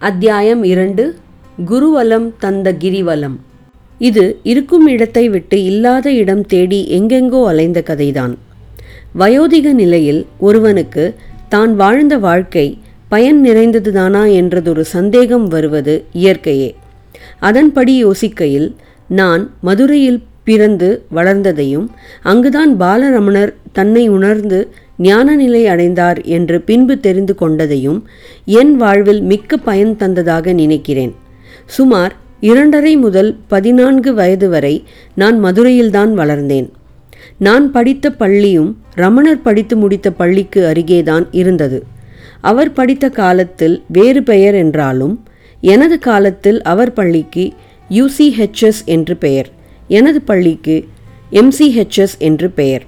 அத்தியாயம் இரண்டு குருவலம் தந்த கிரிவலம். இது இருக்கும் இடத்தை விட்டு இல்லாத இடம் தேடி எங்கெங்கோ அலைந்த கதைதான். வயோதிக நிலையில் ஒருவனுக்கு தான் வாழ்ந்த வாழ்க்கை பயன் நிறைந்ததுதானா என்றதொரு சந்தேகம் வருவது இயற்கையே. அதன்படி யோசிக்கையில் நான் மதுரையில் பிறந்து வளர்ந்ததையும் அங்குதான் பாலரமணர் தன்னை உணர்ந்து ஞான நிலை அடைந்தார் என்று பின்பு தெரிந்து கொண்டதையும் என் வாழ்வில் மிக்க பயன் தந்ததாக நினைக்கிறேன். சுமார் இரண்டரை முதல் பதினான்கு வயது வரை நான் மதுரையில்தான் வளர்ந்தேன். நான் படித்த பள்ளியும் ரமணர் படித்து முடித்த பள்ளிக்கு அருகேதான் இருந்தது. அவர் படித்த காலத்தில் வேறு பெயர் என்றாலும் எனது காலத்தில் அவர் பள்ளிக்கு யூசிஹெச்எஸ் என்று பெயர் எனது பள்ளிக்கு எம்சிஹெச்எஸ் என்று பெயர்.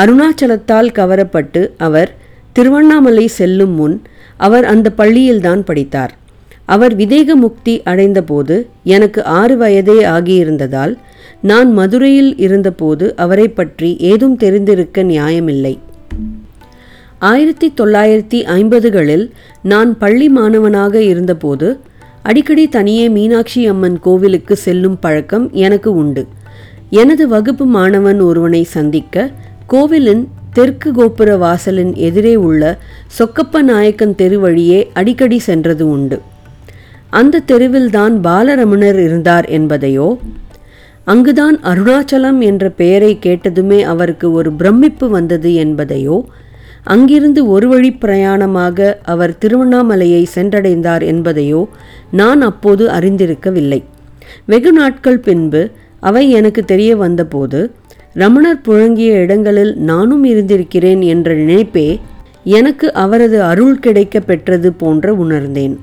அருணாச்சலத்தால் கவரப்பட்டு அவர் திருவண்ணாமலை செல்லும் முன் அவர் அந்த பள்ளியில்தான் படித்தார். அவர் விதேக முக்தி அடைந்தபோது எனக்கு ஆறு வயதே ஆகியிருந்ததால் நான் மதுரையில் இருந்தபோது அவரை பற்றி ஏதும் தெரிந்திருக்க நியாயமில்லை. ஆயிரத்தி தொள்ளாயிரத்தி ஐம்பதுகளில் நான் பள்ளி மாணவனாக இருந்தபோது அடிக்கடி தனியே மீனாட்சி அம்மன் கோவிலுக்கு செல்லும் பழக்கம் எனக்கு உண்டு. எனது வகுப்பு மாணவன் ஒருவனை சந்திக்க கோவிலின் தெற்கு கோபுர வாசலின் எதிரே உள்ள சொக்கப்ப நாயக்கன் தெரு வழியே அடிக்கடி சென்றது உண்டு. அந்த தெருவில்தான் பாலரமணர் இருந்தார் என்பதையோ அங்குதான் அருணாச்சலம் என்ற பெயரை கேட்டதுமே அவருக்கு ஒரு பிரமிப்பு வந்தது என்பதையோ அங்கிருந்து ஒரு வழி பிரயாணமாக அவர் திருவண்ணாமலையை சென்றடைந்தார் என்பதையோ நான் அப்போது அறிந்திருக்கவில்லை. வெகு நாட்கள் பின்பு அவை எனக்கு தெரிய வந்தபோது ரமணர் புழங்கிய இடங்களில் நானும் இருந்திருக்கிறேன் என்ற நினைப்பே எனக்கு அவரது அருள் கிடைக்க பெற்றது போன்ற உணர்ந்தேன்.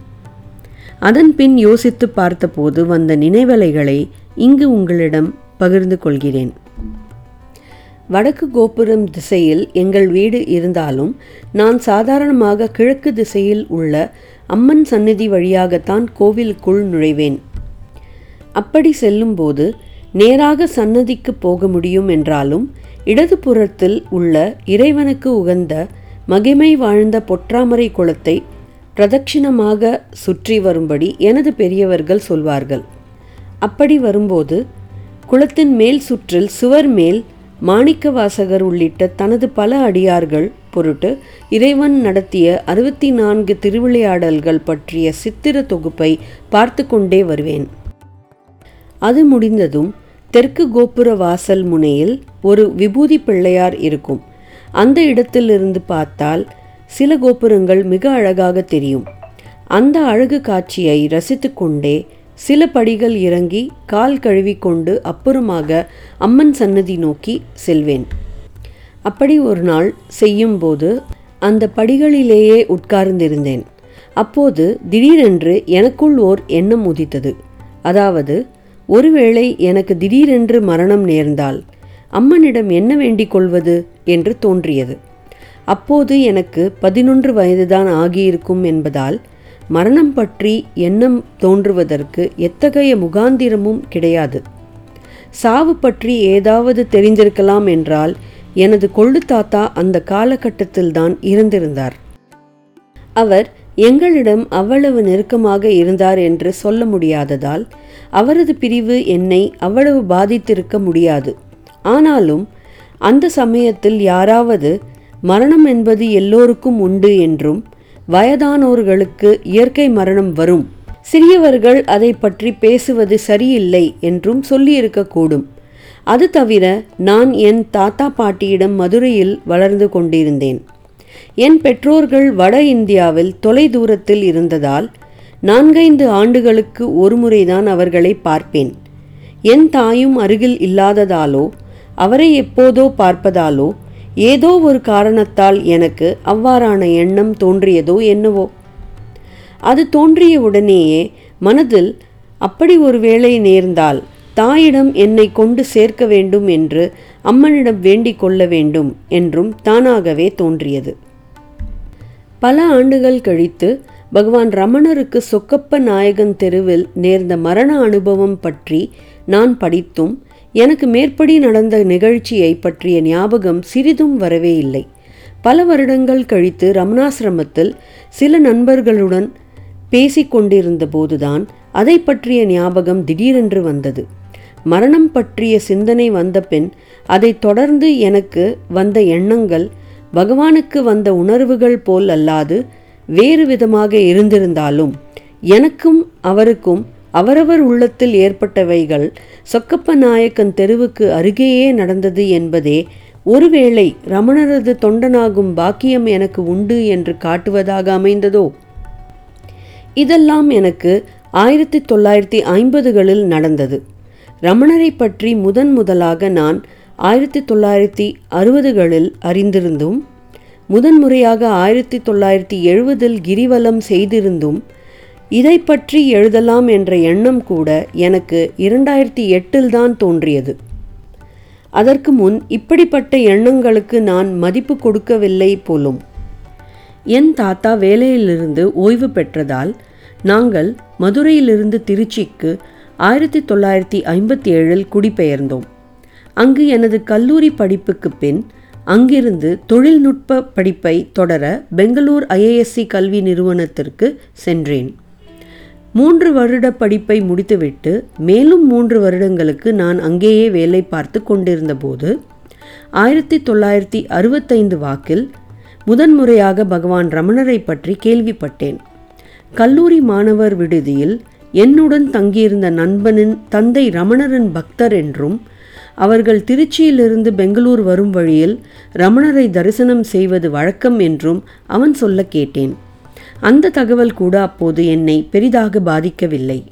அதன் பின் யோசித்து பார்த்தபோது வந்த நினைவலைகளை இங்கு உங்களிடம் பகிர்ந்து கொள்கிறேன். வடக்கு கோபுரம் திசையில் எங்கள் வீடு இருந்தாலும் நான் சாதாரணமாக கிழக்கு திசையில் உள்ள அம்மன் சந்நிதி வழியாகத்தான் கோவிலுக்குள் நுழைவேன். அப்படி செல்லும்போது நேராக சன்னதிக்கு போக முடியும் என்றாலும் இடதுபுறத்தில் உள்ள இறைவனுக்கு உகந்த மகிமை வாழ்ந்த பொற்றாமரை குளத்தை பிரதட்சிணமாக சுற்றி வரும்படி எனது பெரியவர்கள் சொல்வார்கள். அப்படி வரும்போது குளத்தின் மேல் சுற்றில் சுவர் மேல் மாணிக்க வாசகர் உள்ளிட்ட தனது பல அடியார்கள் பொருட்டு இறைவன் நடத்திய அறுபத்தி நான்கு திருவிளையாடல்கள் பற்றிய சித்திர தொகுப்பை பார்த்து கொண்டே வருவேன். அது முடிந்ததும் தெற்கு கோபுர வாசல் முனையில் ஒரு விபூதி பிள்ளையார் இருக்கும். அந்த இடத்திலிருந்து பார்த்தால் சில கோபுரங்கள் மிக அழகாக தெரியும். அந்த அழகு காட்சியை ரசித்து கொண்டே சில படிகள் இறங்கி கால் கழுவிக்கொண்டு அப்புறமாக அம்மன் சன்னதி நோக்கி செல்வேன். அப்படி ஒரு நாள் செய்யும்போது அந்த படிகளிலேயே உட்கார்ந்திருந்தேன். அப்போது திடீரென்று எனக்குள் ஓர் எண்ணம் உதித்தது. அதாவது ஒருவேளை எனக்கு திடீரென்று மரணம் நேர்ந்தால் அம்மனிடம் என்ன வேண்டிக் கொள்வது என்று தோன்றியது. அப்போது எனக்கு பதினொன்று வயதுதான் ஆகியிருக்கும் என்பதால் மரணம் பற்றி எண்ணம் தோன்றுவதற்கு எத்தகைய முகாந்திரமும் கிடையாது. சாவு பற்றி ஏதாவது தெரிந்திருக்கலாம் என்றால் எனது கொள்ளு தாத்தா அந்த காலகட்டத்தில்தான் இருந்திருந்தார். அவர் எங்களிடம் அவ்வளவு நெருக்கமாக இருந்தார் என்று சொல்ல முடியாததால் அவரது பிரிவு என்னை அவ்வளவு பாதித்திருக்க முடியாது. ஆனாலும் அந்த சமயத்தில் யாராவது மரணம் என்பது எல்லோருக்கும் உண்டு என்றும் வயதானோர்களுக்கு இயற்கை மரணம் வரும். சிறியவர்கள் அதை பற்றி பேசுவது சரியில்லை என்றும் சொல்லியிருக்கக்கூடும். அது தவிர நான் என் தாத்தா பாட்டியிடம் மதுரையில் வளர்ந்து கொண்டிருந்தேன். என் பெற்றோர்கள் வட இந்தியாவில் தொலை தூரத்தில் இருந்ததால் நான்கைந்து ஆண்டுகளுக்கு ஒருமுறைதான் அவர்களை பார்ப்பேன். என் தாயும் அருகில் இல்லாததாலோ அவரை எப்போதோ பார்ப்பதாலோ ஏதோ ஒரு காரணத்தால் எனக்கு அவ்வாறான எண்ணம் தோன்றியதோ என்னவோ. அது தோன்றிய உடனேயே மனதில் அப்படி ஒரு வேளை நேர்ந்தால் தாயிடம் என்னை கொண்டு சேர்க்க வேண்டும் என்று அம்மனிடம் வேண்டிக் கொள்ள வேண்டும் என்றும் தானாகவே தோன்றியது. பல ஆண்டுகள் கழித்து பகவான் ரமணருக்கு சொக்கப்ப நாயகன் தெருவில் நேர்ந்த மரண அனுபவம் பற்றி நான் படித்தும் எனக்கு மேற்படி நடந்த நிகழ்ச்சியை பற்றிய ஞாபகம் சிறிதும் வரவே இல்லை. பல வருடங்கள் கழித்து ரமணாசிரமத்தில் சில நண்பர்களுடன் பேசிக்கொண்டிருந்த போதுதான் அதை பற்றிய ஞாபகம் திடீரென்று வந்தது. மரணம் பற்றிய சிந்தனை வந்த பின் அதை தொடர்ந்து எனக்கு வந்த எண்ணங்கள் பகவானுக்கு வந்த உணர்வுகள் போல் அல்லாது வேறு விதமாக இருந்திருந்தாலும் எனக்கும் அவருக்கும் அவரவர் உள்ளத்தில் ஏற்பட்டவைகள் சொக்கப்ப நாயக்கன் தெருவுக்கு அருகேயே நடந்தது என்பதே ஒருவேளை ரமணரது தொண்டனாகும் பாக்கியம் எனக்கு உண்டு என்று காட்டுவதாக அமைந்ததோ? இதெல்லாம் எனக்கு ஆயிரத்தி தொள்ளாயிரத்தி ஐம்பதுகளில் நடந்தது. ரமணரை பற்றி முதன் முதலாக நான் ஆயிரத்தி தொள்ளாயிரத்தி அறுபதுகளில் அறிந்திருந்தும் முதன்முறையாக ஆயிரத்தி தொள்ளாயிரத்தி எழுபதில் கிரிவலம் செய்திருந்தும் இதை பற்றி எழுதலாம் என்ற எண்ணம் கூட எனக்கு இரண்டாயிரத்தி எட்டில் தான் தோன்றியது. அதற்கு முன் இப்படிப்பட்ட எண்ணங்களுக்கு நான் மதிப்பு கொடுக்கவில்லை போலும். என் தாத்தா வேலையிலிருந்து ஓய்வு பெற்றதால் நாங்கள் மதுரையிலிருந்து திருச்சிக்கு ஆயிரத்தி தொள்ளாயிரத்தி ஐம்பத்தி ஏழில் குடிபெயர்ந்தோம். அங்கு எனது கல்லூரி படிப்புக்கு பின் அங்கிருந்து தொழில்நுட்ப படிப்பை தொடர பெங்களூர் ஐஏஎஸ்சி கல்வி நிறுவனத்திற்கு சென்றேன். மூன்று வருட படிப்பை முடித்துவிட்டு மேலும் மூன்று வருடங்களுக்கு நான் அங்கேயே வேலை பார்த்து கொண்டிருந்தபோது ஆயிரத்தி தொள்ளாயிரத்தி அறுபத்தைந்து வாக்கில் முதன்முறையாக பகவான் ரமணரை பற்றி கேள்விப்பட்டேன். கல்லூரி மாணவர் விடுதியில் என்னுடன் தங்கியிருந்த நண்பனின் தந்தை ரமணரின் பக்தர் என்றும் அவர்கள் திருச்சியிலிருந்து பெங்களூர் வரும் வழியில் ரமணரை தரிசனம் செய்வது வழக்கம் என்றும் அவன் சொல்ல கேட்டேன். அந்த தகவல் கூட அப்போது என்னை பெரிதாக பாதிக்கவில்லை.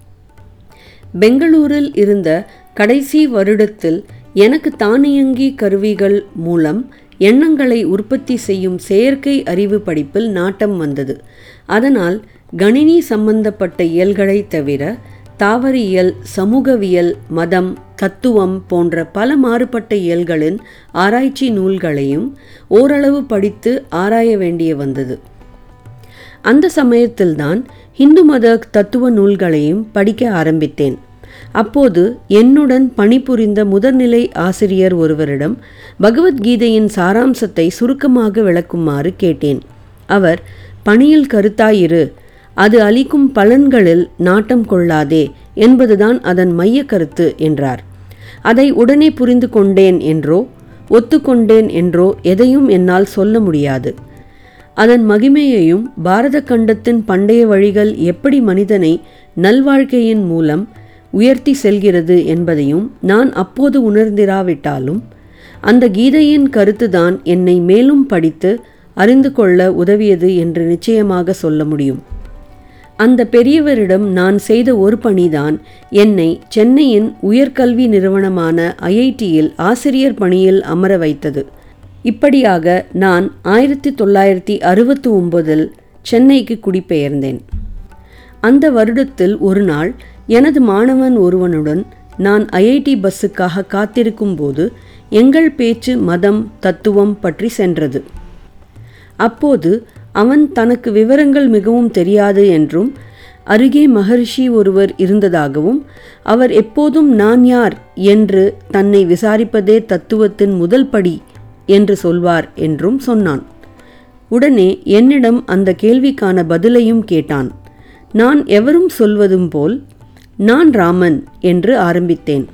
பெங்களூரில் இருந்த கடைசி வருடத்தில் எனக்கு தானியங்கி கருவிகள் மூலம் எண்ணங்களை உற்பத்தி செய்யும் செயற்கை அறிவு படிப்பில் நாட்டம் வந்தது. அதனால் கணினி சம்பந்தப்பட்ட இயல்களை தவிர தாவரியல் சமூகவியல் மதம் தத்துவம் போன்ற பல மாறுபட்ட இயல்களின் ஆராய்ச்சி நூல்களையும் ஓரளவு படித்து ஆராய வேண்டிய வந்தது. அந்த சமயத்தில்தான் இந்து மத தத்துவ நூல்களையும் படிக்க ஆரம்பித்தேன். அப்போது என்னுடன் பணிபுரிந்த முதல்நிலை ஆசிரியர் ஒருவரிடம் பகவத்கீதையின் சாராம்சத்தை சுருக்கமாக விளக்குமாறு கேட்டேன். அவர் பணியில் கருத்தாயிரு அது அளிக்கும் பலன்களில் நாட்டம் கொள்ளாதே என்பதுதான் அதன் மைய கருத்து என்றார். அதை உடனே புரிந்து கொண்டேன் என்றோ ஒத்துக்கொண்டேன் என்றோ எதையும் என்னால் சொல்ல முடியாது. அதன் மகிமையையும் பாரத கண்டத்தின் பண்டைய வழிகள் எப்படி மனிதனை நல்வாழ்க்கையின் மூலம் உயர்த்தி செல்கிறது என்பதையும் நான் அப்போது உணர்ந்திராவிட்டாலும் அந்த கீதையின் கருத்துதான் என்னை மேலும் படித்து அறிந்து கொள்ள உதவியது என்று நிச்சயமாக சொல்ல முடியும். அந்த பெரியவரிடம் நான் செய்த ஒரு பணிதான் என்னை சென்னையின் உயர்கல்வி நிறுவனமான ஐஐடியில் ஆசிரியர் பணியில் அமர வைத்தது. இப்படியாக நான் ஆயிரத்தி தொள்ளாயிரத்தி அறுபத்தி ஒன்பதில் சென்னைக்கு குடிபெயர்ந்தேன். அந்த வருடத்தில் ஒரு நாள் எனது மாணவன் ஒருவனுடன் நான் ஐஐடி பஸ்ஸுக்காக காத்திருக்கும் போது எங்கள் பேச்சு மதம் தத்துவம் பற்றி சென்றது. அப்போது அவன் தனக்கு விவரங்கள் மிகவும் தெரியாது என்றும் அருகே மகரிஷி ஒருவர் இருந்ததாகவும் அவர் எப்போதும் நான் யார் என்று தன்னை விசாரிப்பதே தத்துவத்தின் முதல் படி என்று சொல்வார் என்றும் சொன்னான். உடனே என்னிடம் அந்த கேள்விக்கான பதிலையும் கேட்டான். நான் எவரும் சொல்வதும் போல் நான் ராமன் என்று ஆரம்பித்தேன்.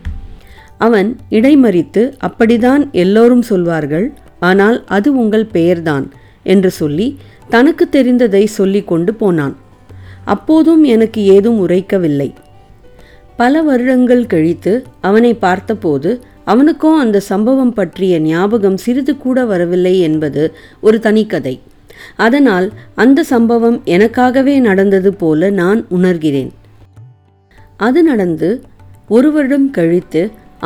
அவன் இடைமறித்து அப்படிதான் எல்லோரும் சொல்வார்கள் ஆனால் அது உங்கள் பெயர்தான். என்று சொல்லி தனக்கு தெரிந்ததை சொல்லி கொண்டு போனான். அப்போதும் எனக்கு ஏதும் உரைக்கவில்லை. பல வருடங்கள் கழித்து அவனை பார்த்தபோது அவனுக்கோ அந்த சம்பவம் பற்றிய ஞாபகம் சிறிது கூட வரவில்லை என்பது ஒரு தனிக்கதை. அதனால் அந்த சம்பவம் எனக்காகவே நடந்தது போல நான் உணர்கிறேன். அது நடந்து ஒரு வருடம் கழித்து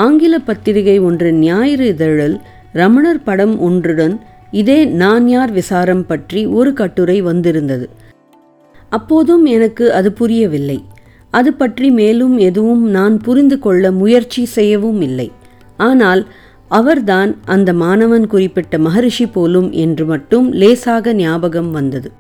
ஆங்கில பத்திரிகை ஒன்றின் ஞாயிறு இதழில் ரமணர் படம் ஒன்றுடன் இதே நான் யார் விசாரம் பற்றி ஒரு கட்டுரை வந்திருந்தது. அப்போதும் எனக்கு அது புரியவில்லை. அது பற்றி மேலும் எதுவும் நான் புரிந்து கொள்ள முயற்சி செய்யவும் இல்லை. ஆனால் அவர்தான் அந்த மாணவன் குறிப்பிட்ட மகரிஷி போலும் என்று மட்டும் லேசாக ஞாபகம் வந்தது.